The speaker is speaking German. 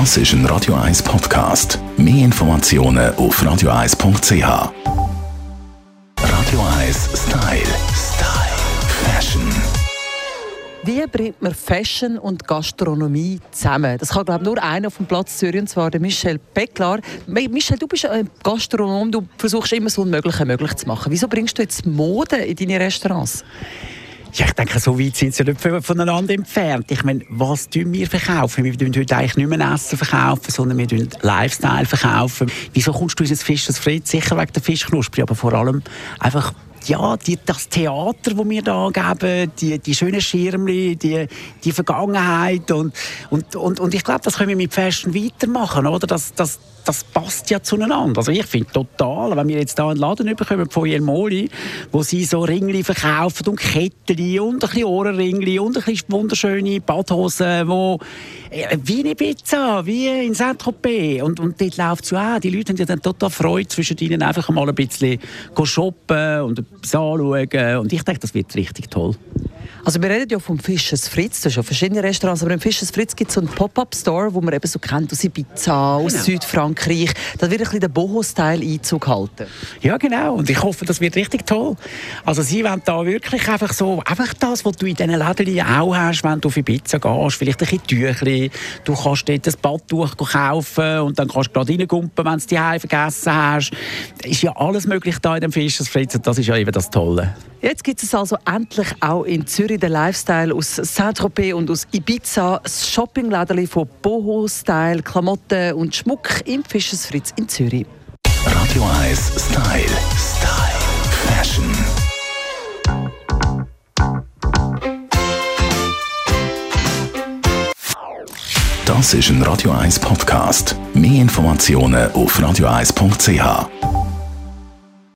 Das ist ein Radio 1 Podcast. Mehr Informationen auf radio1.ch. Radio 1 Style. Style. Fashion. Wie bringt man Fashion und Gastronomie zusammen? Das kann, glaube ich, nur einer auf dem Platz Zürich, und zwar der Michel Becklar. Michel, du bist ein Gastronom, du versuchst immer so Unmögliche möglich zu machen. Wieso bringst du jetzt Mode in deine Restaurants? Ja, ich denke, so weit sind sie nicht voneinander entfernt. Ich meine, was tun wir verkaufen? Wir tun heute eigentlich nicht mehr Essen verkaufen, sondern wir tun Lifestyle verkaufen. Wieso kommst du ins Fisch das Fritz? Sicher wegen der Fischknusper, aber vor allem einfach ja, die, das Theater, das wir da geben, die, die schönen Schirmli, die, die Vergangenheit und, und, und, und ich glaube, das können wir mit Fashion weitermachen, oder? Das, das, das passt ja zueinander. Also ich finde total, wenn wir jetzt da einen Laden bekommen von Jelmoli, wo sie so Ringli verkaufen und Kettchen und ein bisschen Ohrenringli und ein bisschen wunderschöne Badhosen, äh, wie eine Pizza, wie in Saint-Tropez. Und, und dort läuft es ja auch. Die Leute haben ja dann total Freude, zwischen ihnen einfach mal ein bisschen shoppen und etwas anschauen. Und ich denke, das wird richtig toll. Also wir reden ja vom Fischers Fritz, das ist ja verschiedene Restaurants, aber im Fischers Fritz gibt es so einen Pop-Up-Store, wo man eben so kennt aus Ibiza, aus genau. Südfrankreich. Da wird ein bisschen der Boho-Style Einzug halten. Ja, genau. Und ich hoffe, das wird richtig toll. Also sie wollen da wirklich einfach so, einfach das, was du in diesen Läden auch hast, wenn du auf Ibiza gehst, vielleicht ein bisschen Tüchli, du kannst dort ein Badtuch kaufen und dann kannst du gerade reingumpen, wenn du die vergessen hast. Ist ja alles möglich da in dem Fischers Fritz und das ist ja eben das Tolle. Jetzt gibt es also endlich auch in Zürich den Lifestyle aus Saint-Tropez und aus Ibiza. Das Shoppingladen von Boho Style, Klamotten und Schmuck im Fischers Fritz in Zürich. Radio 1 Style. Style. Fashion. Das ist ein Radio 1 Podcast. Mehr Informationen auf radio1.ch.